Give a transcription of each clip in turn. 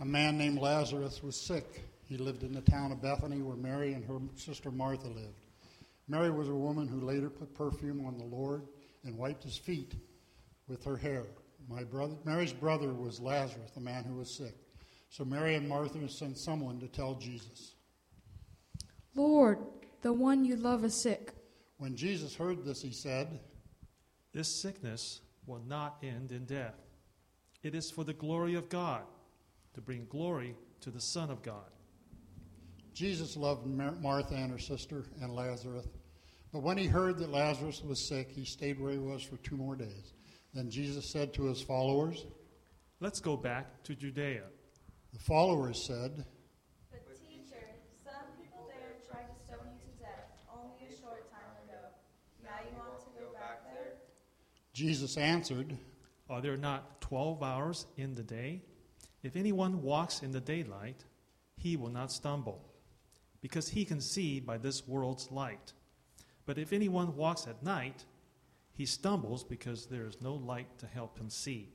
A man named Lazarus was sick. He lived in the town of Bethany where Mary and her sister Martha lived. Mary was a woman who later put perfume on the Lord and wiped his feet with her hair. My brother, Mary's brother was Lazarus, the man who was sick. So Mary and Martha sent someone to tell Jesus. Lord, the one you love is sick. When Jesus heard this, he said, This sickness will not end in death. It is for the glory of God, to bring glory to the Son of God. Jesus loved Mar- Martha and her sister and Lazarus. But when he heard that Lazarus was sick, he stayed where he was for two more days. Then Jesus said to his followers, Let's go back to Judea. The followers said, But teacher, some people there tried to stone you to death only a short time ago. Now you want to go back there? Jesus answered, Are there not twelve hours in the day? If anyone walks in the daylight, he will not stumble, because he can see by this world's light. But if anyone walks at night, he stumbles because there is no light to help him see.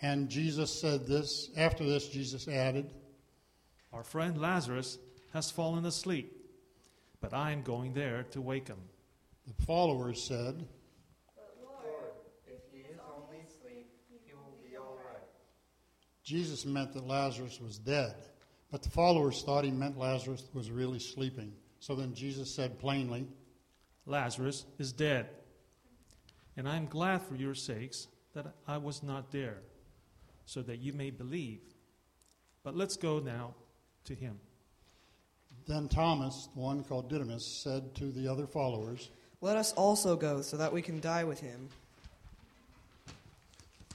and Jesus said this. After this, Jesus added, Our friend Lazarus has fallen asleep, but I am going there to wake him. The followers said, But Lord, if he is only asleep, he will be all right. Jesus meant that Lazarus was dead. But the followers thought he meant Lazarus was really sleeping. So then Jesus said plainly, Lazarus is dead. And I am glad for your sakes that I was not there, so that you may believe. But let's go now to him. Then Thomas, the one called Didymus, said to the other followers, Let us also go, so that we can die with him.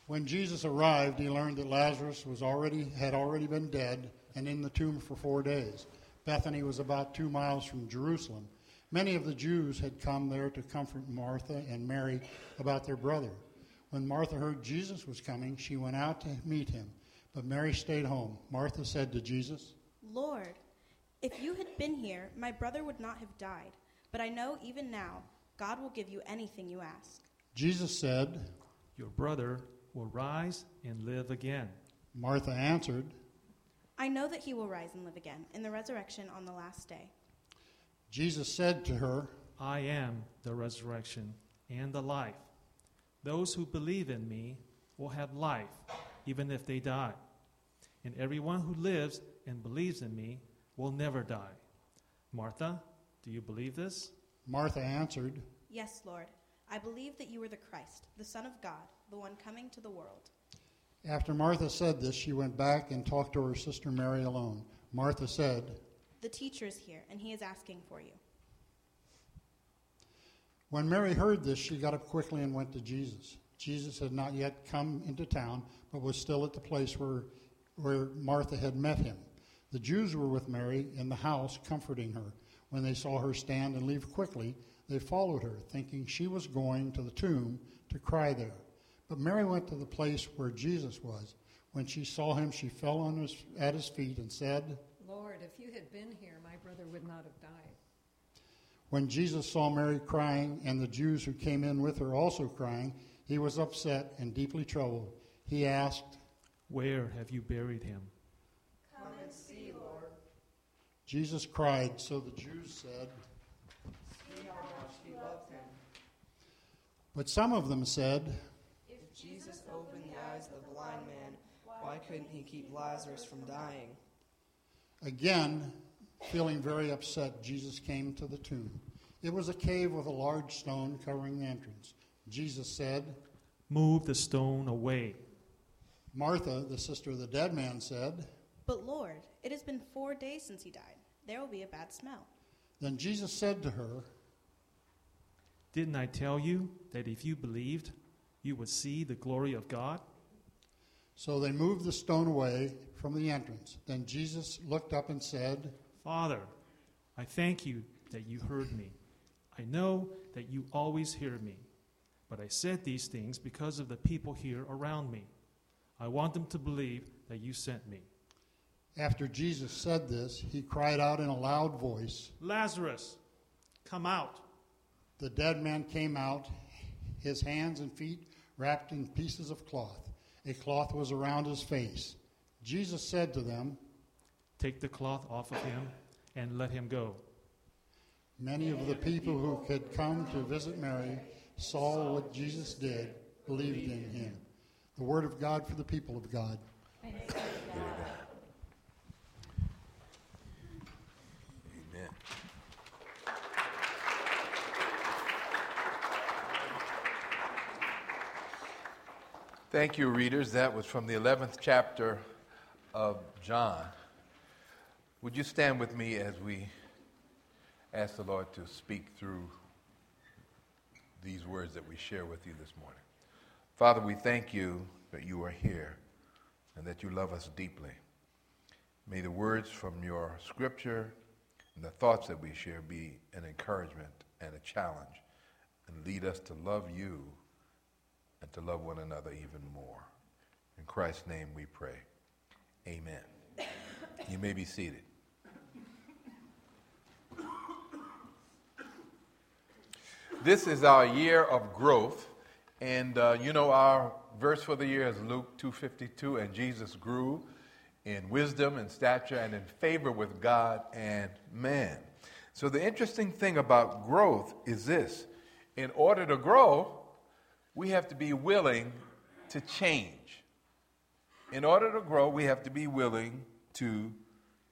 When Jesus arrived, he learned that Lazarus was already had already been dead and in the tomb for four days. Bethany was about two miles from Jerusalem. Many of the Jews had come there to comfort Martha and Mary about their brother. When Martha heard Jesus was coming, she went out to meet him, but Mary stayed home. Martha said to Jesus, Lord, if you had been here, my brother would not have died. But I know even now, God will give you anything you ask. Jesus said, Your brother will rise and live again. Martha answered, I know that he will rise and live again in the resurrection on the last day. Jesus said to her, I am the resurrection and the life. Those who believe in me will have life, even if they die. And everyone who lives and believes in me will never die. Martha, do you believe this? Martha answered, Yes, Lord, I believe that you are the Christ, the Son of God, the one coming to the world. After Martha said this, she went back and talked to her sister Mary alone. Martha said, The teacher is here, and he is asking for you. When Mary heard this, she got up quickly and went to Jesus. Jesus had not yet come into town, but was still at the place where, where Martha had met him. The Jews were with Mary in the house, comforting her. When they saw her stand and leave quickly, they followed her, thinking she was going to the tomb to cry there. But Mary went to the place where Jesus was. When she saw him, she fell on his, at his feet and said, Lord, if you had been here, my brother would not have died. When Jesus saw Mary crying and the Jews who came in with her also crying, he was upset and deeply troubled. He asked, Where have you buried him? Come and see, Lord. Jesus cried, so the Jews said, See how much he loved him. But some of them said, If Jesus opened eyes of the blind man, why couldn't he keep Lazarus from dying? Again, feeling very upset, Jesus came to the tomb. It was a cave with a large stone covering the entrance. Jesus said, Move the stone away. Martha, the sister of the dead man, said, But Lord, it has been four days since he died. There will be a bad smell. Then Jesus said to her, Didn't I tell you that if you believed, you would see the glory of God? So they moved the stone away from the entrance. Then Jesus looked up and said, Father, I thank you that you heard me. I know that you always hear me, but I said these things because of the people here around me. I want them to believe that you sent me. After Jesus said this, he cried out in a loud voice, Lazarus, come out. The dead man came out, his hands and feet wrapped in pieces of cloth. A cloth was around his face. Jesus said to them, Take the cloth off of him and let him go. Many of the people who had come to visit Mary saw what Jesus did, believed in him. The word of God for the people of God. Amen. Thank you, readers. That was from the 11th chapter of John. Would you stand with me as we ask the Lord to speak through these words that we share with you this morning? Father, we thank you that you are here and that you love us deeply. May the words from your scripture and the thoughts that we share be an encouragement and a challenge and lead us to love you and to love one another even more. In Christ's name we pray. Amen. You may be seated. This is our year of growth, and uh, you know our verse for the year is Luke 2:52, and Jesus grew in wisdom and stature and in favor with God and man. So the interesting thing about growth is this: in order to grow, we have to be willing to change. In order to grow, we have to be willing to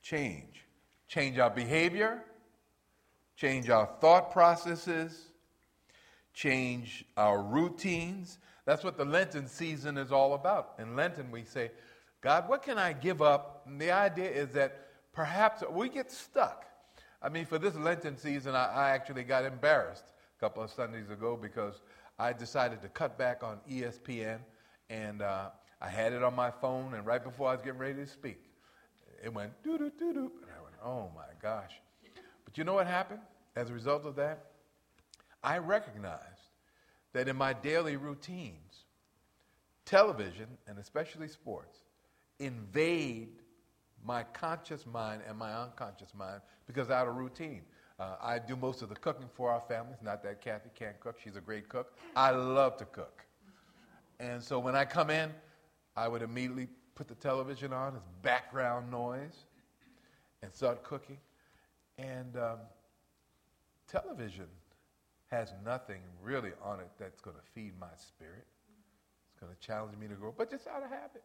change. Change our behavior, change our thought processes, change our routines. That's what the Lenten season is all about. In Lenten, we say, God, what can I give up? And the idea is that perhaps we get stuck. I mean, for this Lenten season, I, I actually got embarrassed a couple of Sundays ago because I decided to cut back on ESPN, and uh, I had it on my phone, and right before I was getting ready to speak, it went doo doo doo doo. And I went, oh my gosh. But you know what happened as a result of that? I recognized that in my daily routines, television, and especially sports, invade my conscious mind and my unconscious mind because out of routine. Uh, I do most of the cooking for our families. Not that Kathy can't cook, she's a great cook. I love to cook. And so when I come in, I would immediately put the television on as background noise and start cooking. And um, television has nothing really on it that's going to feed my spirit. It's going to challenge me to grow, but just out of habit.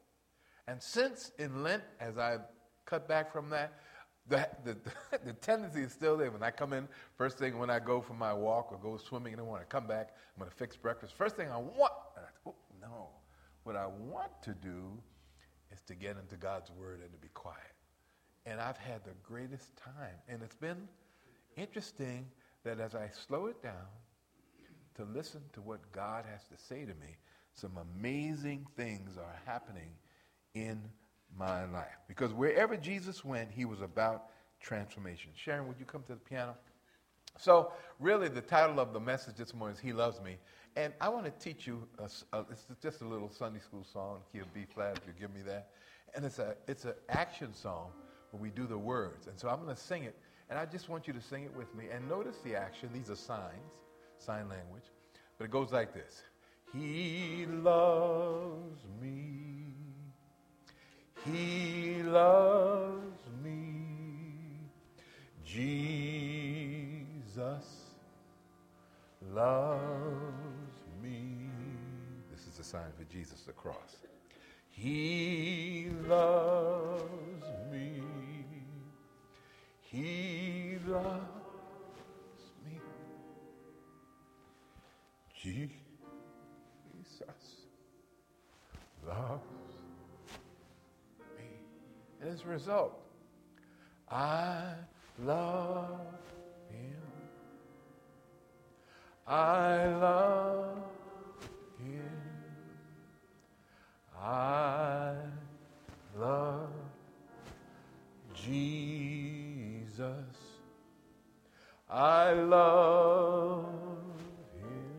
And since in Lent, as I cut back from that, the, the, the tendency is still there. When I come in, first thing when I go for my walk or go swimming in the morning, I come back, I'm going to fix breakfast. First thing I want, oh, no, what I want to do is to get into God's Word and to be quiet. And I've had the greatest time. And it's been interesting that as I slow it down to listen to what God has to say to me, some amazing things are happening in my life. Because wherever Jesus went, he was about transformation. Sharon, would you come to the piano? So, really, the title of the message this morning is He Loves Me. And I want to teach you, a, a, it's just a little Sunday school song, key of B flat, if you give me that. And it's an it's an action song where we do the words. And so I'm going to sing it, and I just want you to sing it with me. And notice the action. These are signs, sign language. But it goes like this He loves me. He loves me. Jesus loves me. This is a sign for Jesus, the cross. He loves me. He loves me. Jesus loves. A result, I love him. I love him. I love Jesus. I love him.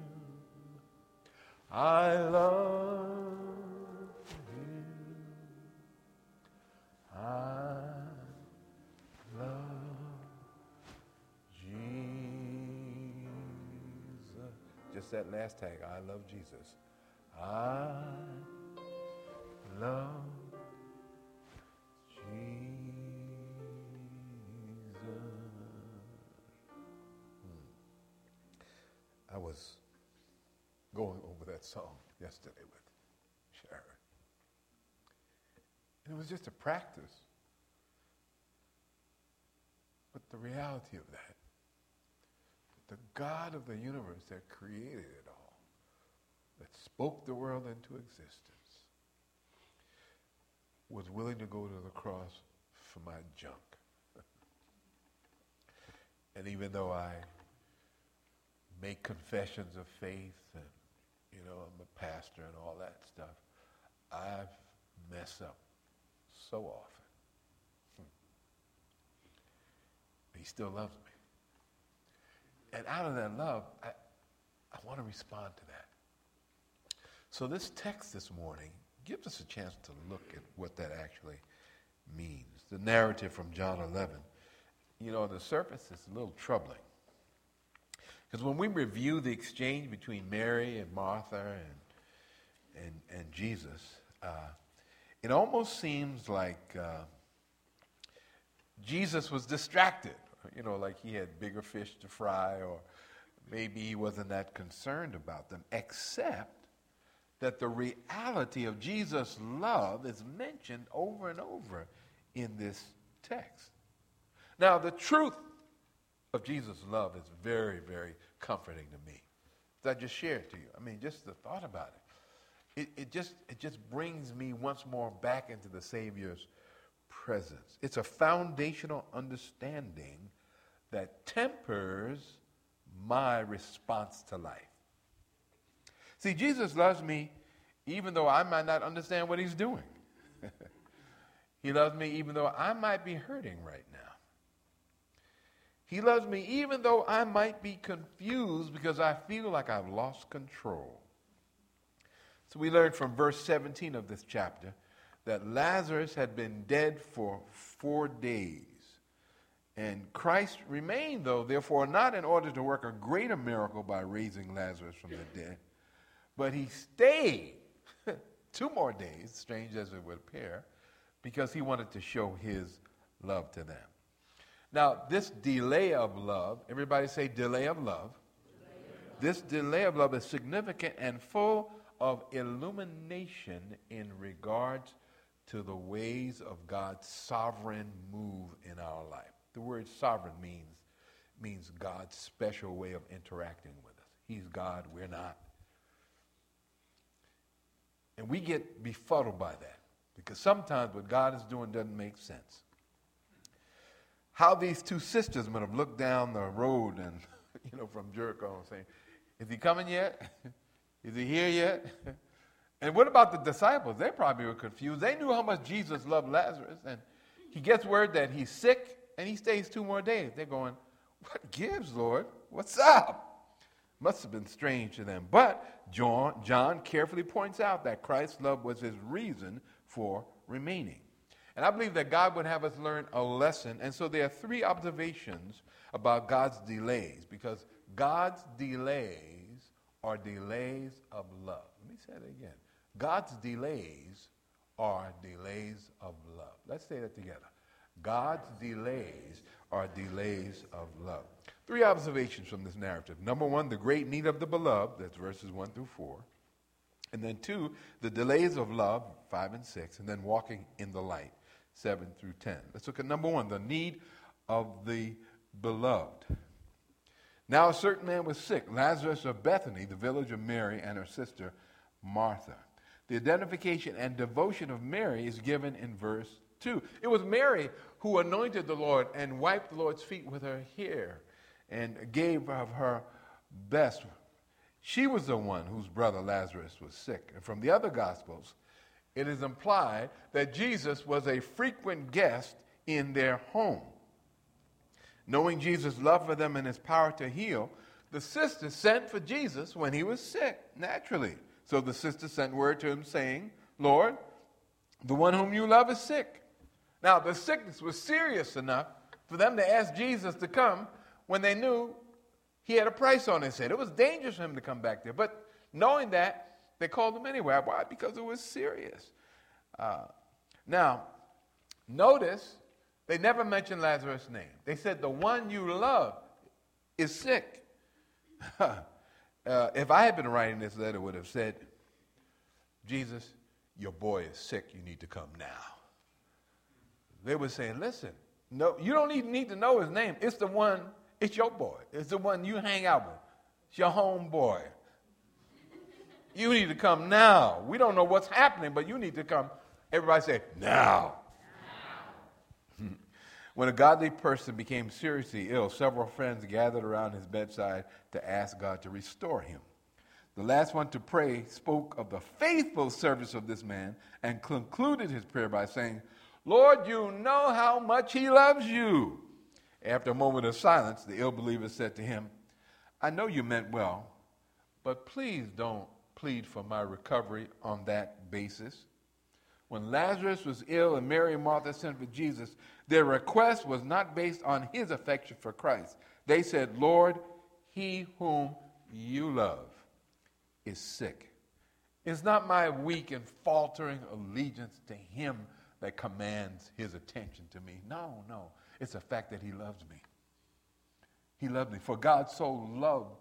I love love Jesus. Just that last tag, I love Jesus. I love Jesus. Hmm. I was going over that song yesterday And it was just a practice. But the reality of that, the God of the universe that created it all, that spoke the world into existence, was willing to go to the cross for my junk. and even though I make confessions of faith and, you know, I'm a pastor and all that stuff, I've messed up so often. Hmm. He still loves me. And out of that love, I, I want to respond to that. So this text this morning gives us a chance to look at what that actually means. The narrative from John 11, you know, on the surface it's a little troubling. Because when we review the exchange between Mary and Martha and, and, and Jesus, uh, it almost seems like uh, Jesus was distracted. You know, like he had bigger fish to fry, or maybe he wasn't that concerned about them, except that the reality of Jesus' love is mentioned over and over in this text. Now, the truth of Jesus' love is very, very comforting to me. I just shared to you. I mean, just the thought about it. It, it, just, it just brings me once more back into the Savior's presence. It's a foundational understanding that tempers my response to life. See, Jesus loves me even though I might not understand what he's doing. he loves me even though I might be hurting right now. He loves me even though I might be confused because I feel like I've lost control. So we learn from verse 17 of this chapter that Lazarus had been dead for four days. And Christ remained, though, therefore, not in order to work a greater miracle by raising Lazarus from the dead, but he stayed two more days, strange as it would appear, because he wanted to show his love to them. Now, this delay of love, everybody say delay of love. This delay of love is significant and full of illumination in regards to the ways of God's sovereign move in our life. The word sovereign means, means God's special way of interacting with us. He's God, we're not. And we get befuddled by that because sometimes what God is doing doesn't make sense how these two sisters would have looked down the road and, you know, from Jericho and saying, Is he coming yet? Is he here yet? And what about the disciples? They probably were confused. They knew how much Jesus loved Lazarus, and he gets word that he's sick and he stays two more days. They're going, What gives, Lord? What's up? Must have been strange to them. But John, John carefully points out that Christ's love was his reason for remaining. And I believe that God would have us learn a lesson. And so there are three observations about God's delays because God's delays are delays of love. Let me say that again. God's delays are delays of love. Let's say that together. God's delays are delays of love. Three observations from this narrative. Number one, the great need of the beloved, that's verses 1 through 4. And then two, the delays of love, 5 and 6. And then walking in the light, 7 through 10. Let's look at number one the need of the beloved. Now, a certain man was sick, Lazarus of Bethany, the village of Mary and her sister Martha. The identification and devotion of Mary is given in verse 2. It was Mary who anointed the Lord and wiped the Lord's feet with her hair and gave of her best. She was the one whose brother Lazarus was sick. And from the other Gospels, it is implied that Jesus was a frequent guest in their home. Knowing Jesus' love for them and his power to heal, the sister sent for Jesus when he was sick, naturally. So the sister sent word to him saying, Lord, the one whom you love is sick. Now, the sickness was serious enough for them to ask Jesus to come when they knew he had a price on his head. It was dangerous for him to come back there. But knowing that, they called him anyway. Why? Because it was serious. Uh, now, notice they never mentioned Lazarus' name. They said, The one you love is sick. uh, if I had been writing this letter, would have said, Jesus, your boy is sick. You need to come now. They were saying, listen, no, you don't even need to know his name. It's the one, it's your boy. It's the one you hang out with. It's your home boy. You need to come now. We don't know what's happening, but you need to come. Everybody say, now. When a godly person became seriously ill, several friends gathered around his bedside to ask God to restore him. The last one to pray spoke of the faithful service of this man and concluded his prayer by saying, Lord, you know how much he loves you. After a moment of silence, the ill believer said to him, I know you meant well, but please don't plead for my recovery on that basis. When Lazarus was ill and Mary and Martha sent for Jesus, their request was not based on his affection for Christ. They said, Lord, he whom you love is sick. It's not my weak and faltering allegiance to him that commands his attention to me. No, no. It's the fact that he loves me. He loved me. For God so loved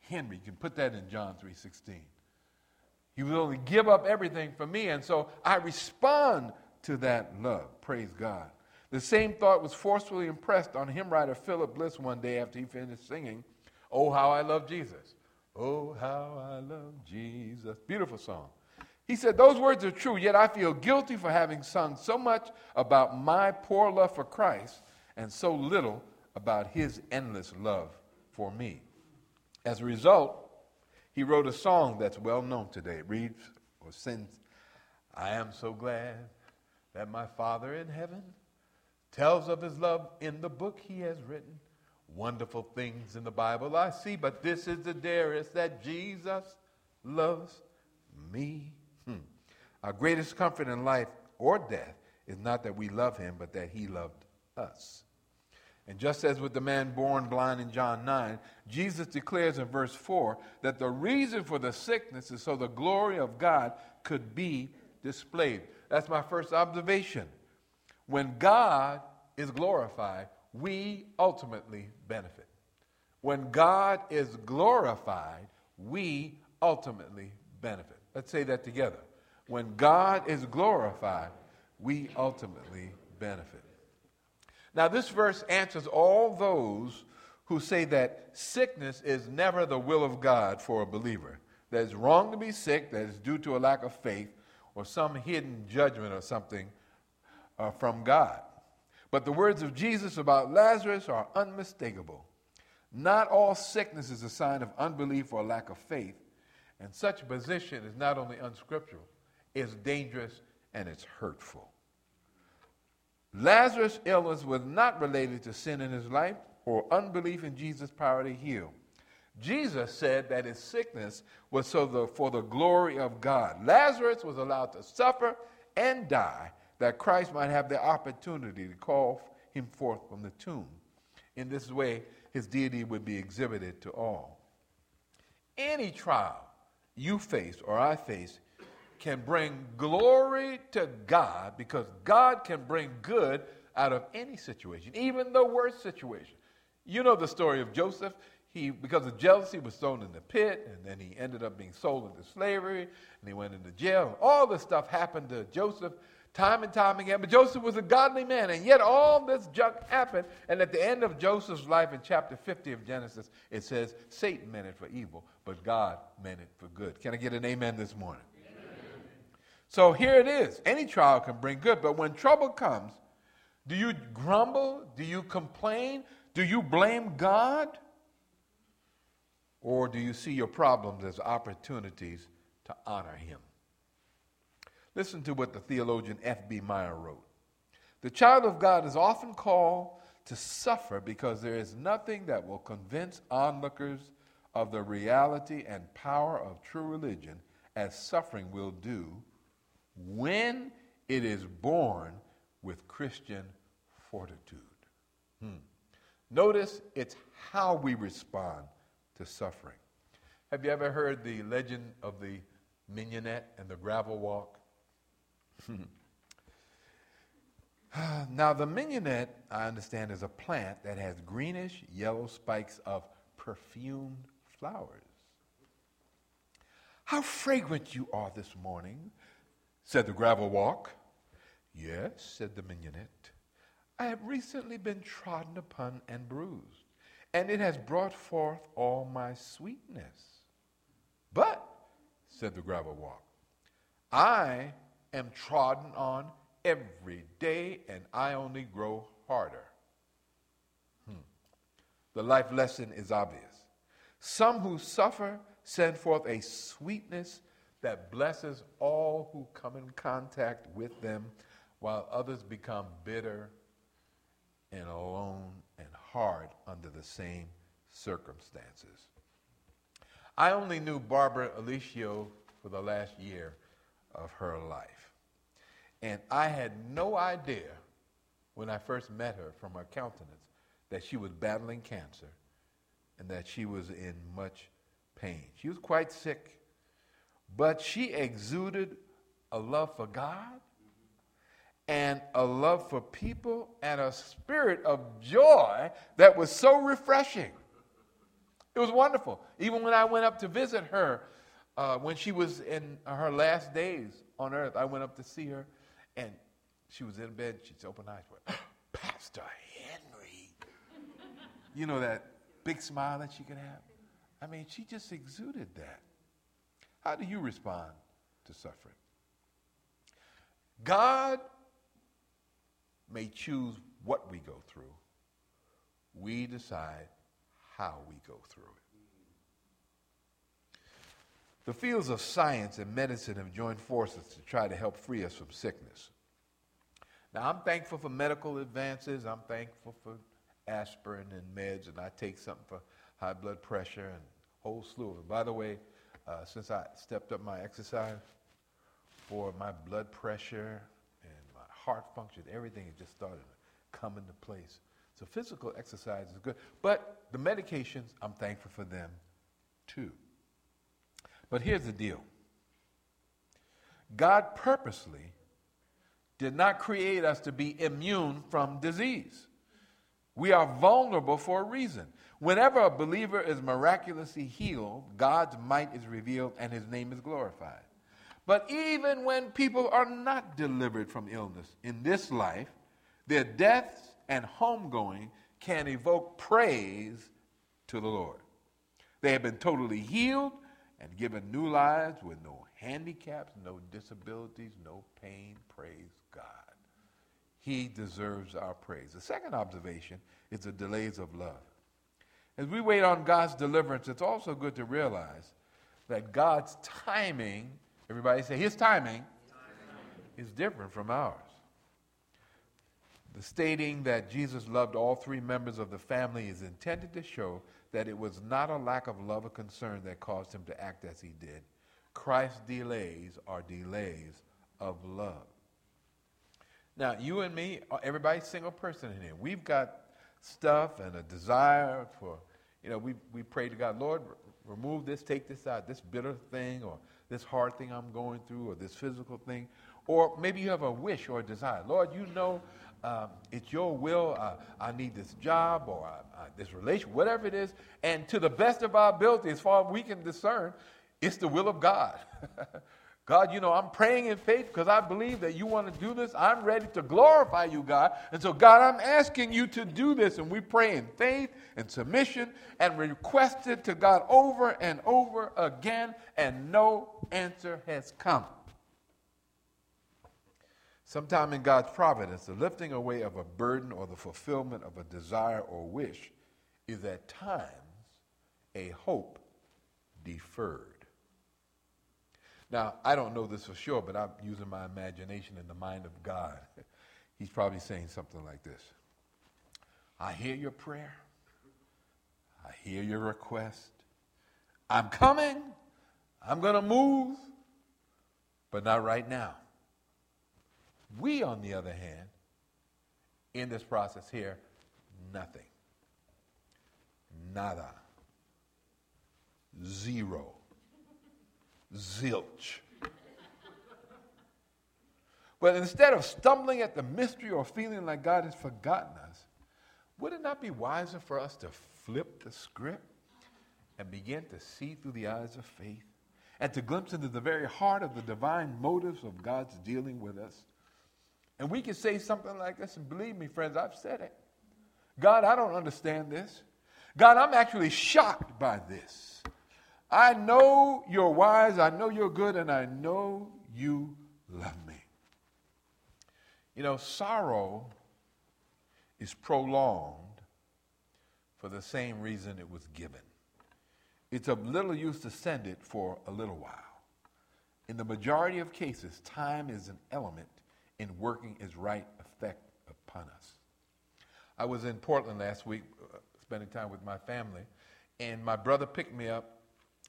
Henry. You can put that in John 3:16. He will only give up everything for me. And so I respond to that love. Praise God. The same thought was forcefully impressed on hymn writer Philip Bliss one day after he finished singing, Oh, how I love Jesus. Oh, how I love Jesus. Beautiful song. He said, Those words are true, yet I feel guilty for having sung so much about my poor love for Christ and so little about his endless love for me. As a result, he wrote a song that's well known today. It reads or sings, I am so glad that my Father in heaven tells of his love in the book he has written. Wonderful things in the Bible I see, but this is the dearest that Jesus loves me. Hmm. Our greatest comfort in life or death is not that we love him, but that he loved us. And just as with the man born blind in John 9, Jesus declares in verse 4 that the reason for the sickness is so the glory of God could be displayed. That's my first observation. When God is glorified, we ultimately benefit. When God is glorified, we ultimately benefit. Let's say that together. When God is glorified, we ultimately benefit. Now, this verse answers all those who say that sickness is never the will of God for a believer. That it's wrong to be sick, that it's due to a lack of faith or some hidden judgment or something uh, from God. But the words of Jesus about Lazarus are unmistakable. Not all sickness is a sign of unbelief or lack of faith, and such a position is not only unscriptural, it's dangerous and it's hurtful. Lazarus' illness was not related to sin in his life or unbelief in Jesus' power to heal. Jesus said that his sickness was so the, for the glory of God. Lazarus was allowed to suffer and die that Christ might have the opportunity to call him forth from the tomb. In this way, his deity would be exhibited to all. Any trial you face or I face can bring glory to God because God can bring good out of any situation, even the worst situation. You know the story of Joseph. He, because of jealousy, was thrown in the pit, and then he ended up being sold into slavery, and he went into jail. All this stuff happened to Joseph time and time again. But Joseph was a godly man, and yet all this junk happened. And at the end of Joseph's life, in chapter 50 of Genesis, it says, Satan meant it for evil, but God meant it for good. Can I get an amen this morning? So here it is. Any trial can bring good, but when trouble comes, do you grumble? Do you complain? Do you blame God? Or do you see your problems as opportunities to honor Him? Listen to what the theologian F.B. Meyer wrote. The child of God is often called to suffer because there is nothing that will convince onlookers of the reality and power of true religion as suffering will do when it is born with Christian fortitude. Hmm. Notice it's how we respond to suffering. Have you ever heard the legend of the mignonette and the gravel walk? now, the mignonette, I understand, is a plant that has greenish yellow spikes of perfumed flowers. How fragrant you are this morning, said the gravel walk. Yes, said the mignonette. I have recently been trodden upon and bruised, and it has brought forth all my sweetness. But, said the gravel walk, I am trodden on every day, and I only grow harder. Hmm. The life lesson is obvious. Some who suffer send forth a sweetness that blesses all who come in contact with them, while others become bitter and alone and hard under the same circumstances. I only knew Barbara Alicio for the last year of her life. And I had no idea when I first met her from her countenance that she was battling cancer and that she was in much pain. She was quite sick, but she exuded a love for God and a love for people and a spirit of joy that was so refreshing. It was wonderful. Even when I went up to visit her uh, when she was in her last days on earth, I went up to see her and she was in bed. She'd open eyes. Went, Pastor Henry. you know that big smile that she could have? I mean, she just exuded that. How do you respond to suffering? God may choose what we go through. We decide how we go through it. The fields of science and medicine have joined forces to try to help free us from sickness. Now, I'm thankful for medical advances. I'm thankful for aspirin and meds, and I take something for high blood pressure and a whole slew of it. By the way, uh, since I stepped up my exercise for my blood pressure and my heart function, everything just started to come into place. So physical exercise is good, but the medications, I'm thankful for them too. But here's the deal God purposely did not create us to be immune from disease. We are vulnerable for a reason. Whenever a believer is miraculously healed, God's might is revealed and his name is glorified. But even when people are not delivered from illness in this life, their deaths and homegoing can evoke praise to the Lord. They have been totally healed and given new lives with no handicaps, no disabilities, no pain. Praise God. He deserves our praise. The second observation is the delays of love. As we wait on God's deliverance, it's also good to realize that God's timing, everybody say, His timing, is different from ours. The stating that Jesus loved all three members of the family is intended to show that it was not a lack of love or concern that caused him to act as he did. Christ's delays are delays of love. Now, you and me, everybody, single person in here. We've got stuff and a desire for, you know, we, we pray to God, Lord, remove this, take this out, this bitter thing, or this hard thing I'm going through, or this physical thing. Or maybe you have a wish or a desire. Lord, you know um, it's your will. Uh, I need this job or uh, uh, this relation, whatever it is. And to the best of our ability, as far as we can discern, it's the will of God. God, you know, I'm praying in faith because I believe that you want to do this. I'm ready to glorify you, God. And so, God, I'm asking you to do this. And we pray in faith and submission and request it to God over and over again, and no answer has come. Sometime in God's providence, the lifting away of a burden or the fulfillment of a desire or wish is at times a hope deferred. Now, I don't know this for sure, but I'm using my imagination in the mind of God. He's probably saying something like this I hear your prayer, I hear your request. I'm coming, I'm going to move, but not right now. We, on the other hand, in this process here, nothing. Nada. Zero. Zilch. But instead of stumbling at the mystery or feeling like God has forgotten us, would it not be wiser for us to flip the script and begin to see through the eyes of faith and to glimpse into the very heart of the divine motives of God's dealing with us. And we can say something like this, and believe me, friends, I've said it. God, I don't understand this. God, I'm actually shocked by this. I know you're wise, I know you're good, and I know you love me. You know, sorrow is prolonged for the same reason it was given. It's of little use to send it for a little while. In the majority of cases, time is an element in working its right effect upon us. I was in Portland last week uh, spending time with my family, and my brother picked me up.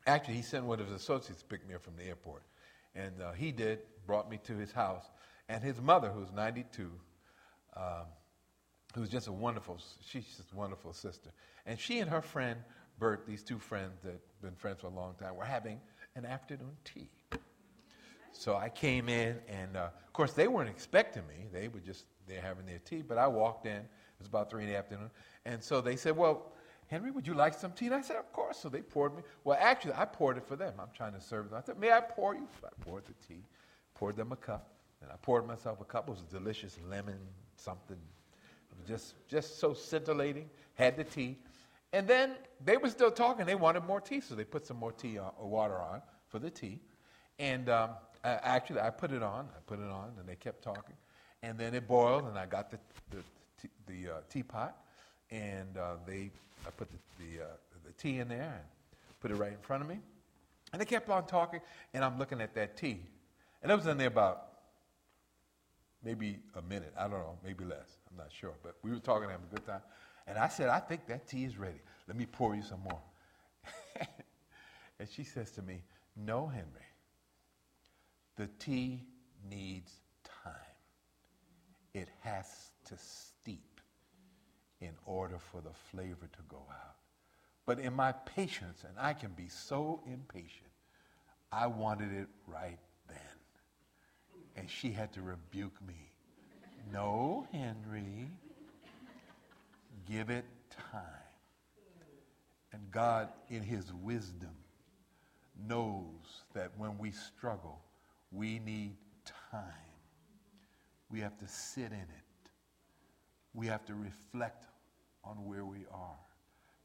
Actually, he sent one of his associates to pick me up from the airport. And uh, he did, brought me to his house. And his mother, who's 92, um, who's just a wonderful, she's just a wonderful sister. And she and her friend, Bert, these two friends that have been friends for a long time, were having an afternoon tea. So I came in, and uh, of course, they weren't expecting me. They were just there having their tea. But I walked in, it was about three in the afternoon. And so they said, Well, Henry, would you like some tea? And I said, Of course. So they poured me. Well, actually, I poured it for them. I'm trying to serve them. I said, May I pour you? So I poured the tea, poured them a cup. And I poured myself a cup. It was a delicious lemon something. Just, just so scintillating. Had the tea. And then they were still talking. They wanted more tea, so they put some more tea on, or water on for the tea. And um, I, actually, I put it on. I put it on, and they kept talking. And then it boiled, and I got the, the, the uh, teapot, and uh, they, I put the, the, uh, the tea in there and put it right in front of me. And they kept on talking, and I'm looking at that tea. And it was in there about maybe a minute. I don't know, maybe less. I'm not sure. But we were talking, having a good time. And I said, I think that tea is ready. Let me pour you some more. and she says to me, No, Henry. The tea needs time. It has to steep in order for the flavor to go out. But in my patience, and I can be so impatient, I wanted it right then. And she had to rebuke me. No, Henry. Give it time. And God, in His wisdom, knows that when we struggle, we need time. We have to sit in it. We have to reflect on where we are.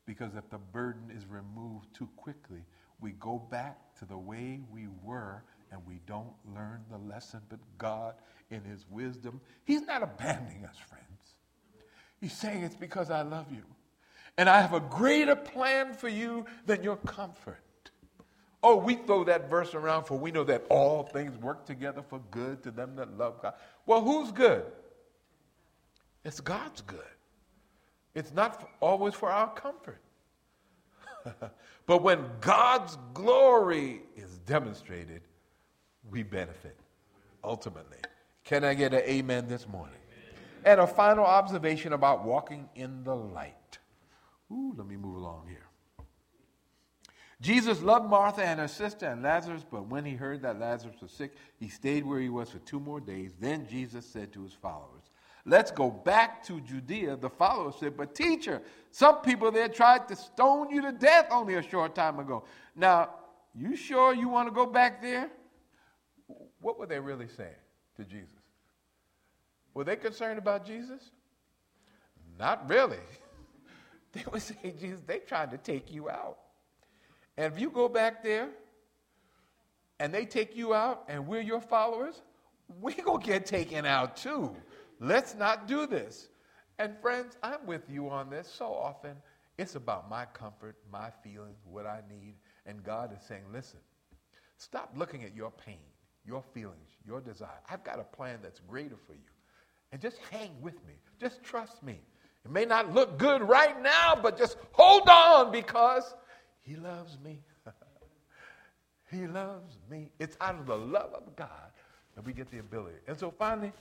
Because if the burden is removed too quickly, we go back to the way we were and we don't learn the lesson. But God, in His wisdom, He's not abandoning us, friends. He's saying it's because I love you. And I have a greater plan for you than your comfort. Oh, we throw that verse around for we know that all things work together for good to them that love God. Well, who's good? It's God's good. It's not always for our comfort. but when God's glory is demonstrated, we benefit ultimately. Can I get an amen this morning? And a final observation about walking in the light. Ooh, let me move along here. Jesus loved Martha and her sister and Lazarus, but when he heard that Lazarus was sick, he stayed where he was for two more days. Then Jesus said to his followers, Let's go back to Judea. The followers said, But teacher, some people there tried to stone you to death only a short time ago. Now, you sure you want to go back there? What were they really saying to Jesus? Were they concerned about Jesus? Not really. They were saying, Jesus, they tried to take you out. And if you go back there and they take you out and we're your followers, we're going to get taken out too. Let's not do this. And friends, I'm with you on this. So often it's about my comfort, my feelings, what I need. And God is saying, listen, stop looking at your pain, your feelings, your desire. I've got a plan that's greater for you. And just hang with me. Just trust me. It may not look good right now, but just hold on because He loves me. he loves me. It's out of the love of God that we get the ability. And so finally,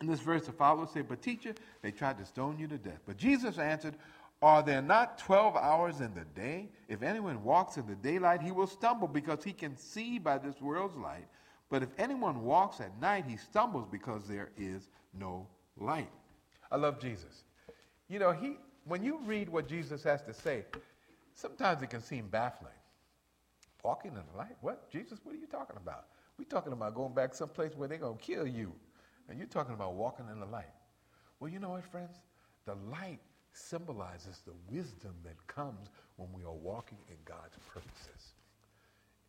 in this verse, the followers say, But teacher, they tried to stone you to death. But Jesus answered, Are there not 12 hours in the day? If anyone walks in the daylight, he will stumble because he can see by this world's light. But if anyone walks at night, he stumbles because there is no light. I love Jesus. You know, he, when you read what Jesus has to say, sometimes it can seem baffling. Walking in the light? What? Jesus, what are you talking about? We're talking about going back someplace where they're going to kill you. You're talking about walking in the light. Well, you know what, friends? The light symbolizes the wisdom that comes when we are walking in God's purposes.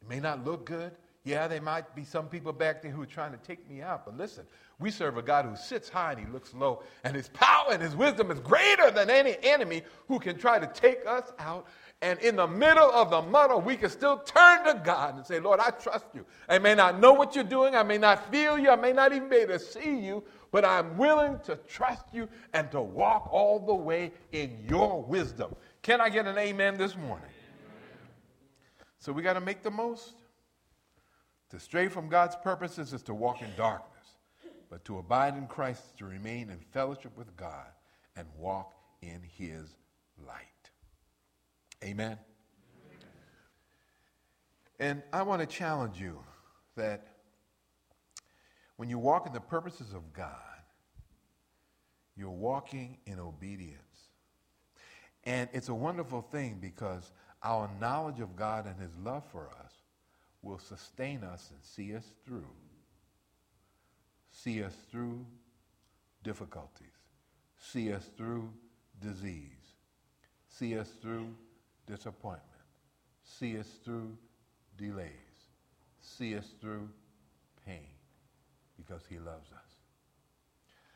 It may not look good. Yeah, there might be some people back there who are trying to take me out. But listen, we serve a God who sits high and he looks low. And his power and his wisdom is greater than any enemy who can try to take us out. And in the middle of the muddle, we can still turn to God and say, Lord, I trust you. I may not know what you're doing. I may not feel you. I may not even be able to see you. But I'm willing to trust you and to walk all the way in your wisdom. Can I get an amen this morning? So we got to make the most. To stray from God's purposes is to walk in darkness, but to abide in Christ is to remain in fellowship with God and walk in his light. Amen. And I want to challenge you that when you walk in the purposes of God, you're walking in obedience. And it's a wonderful thing because our knowledge of God and his love for us will sustain us and see us through. See us through difficulties. See us through disease. See us through disappointment. See us through delays. See us through pain because he loves us.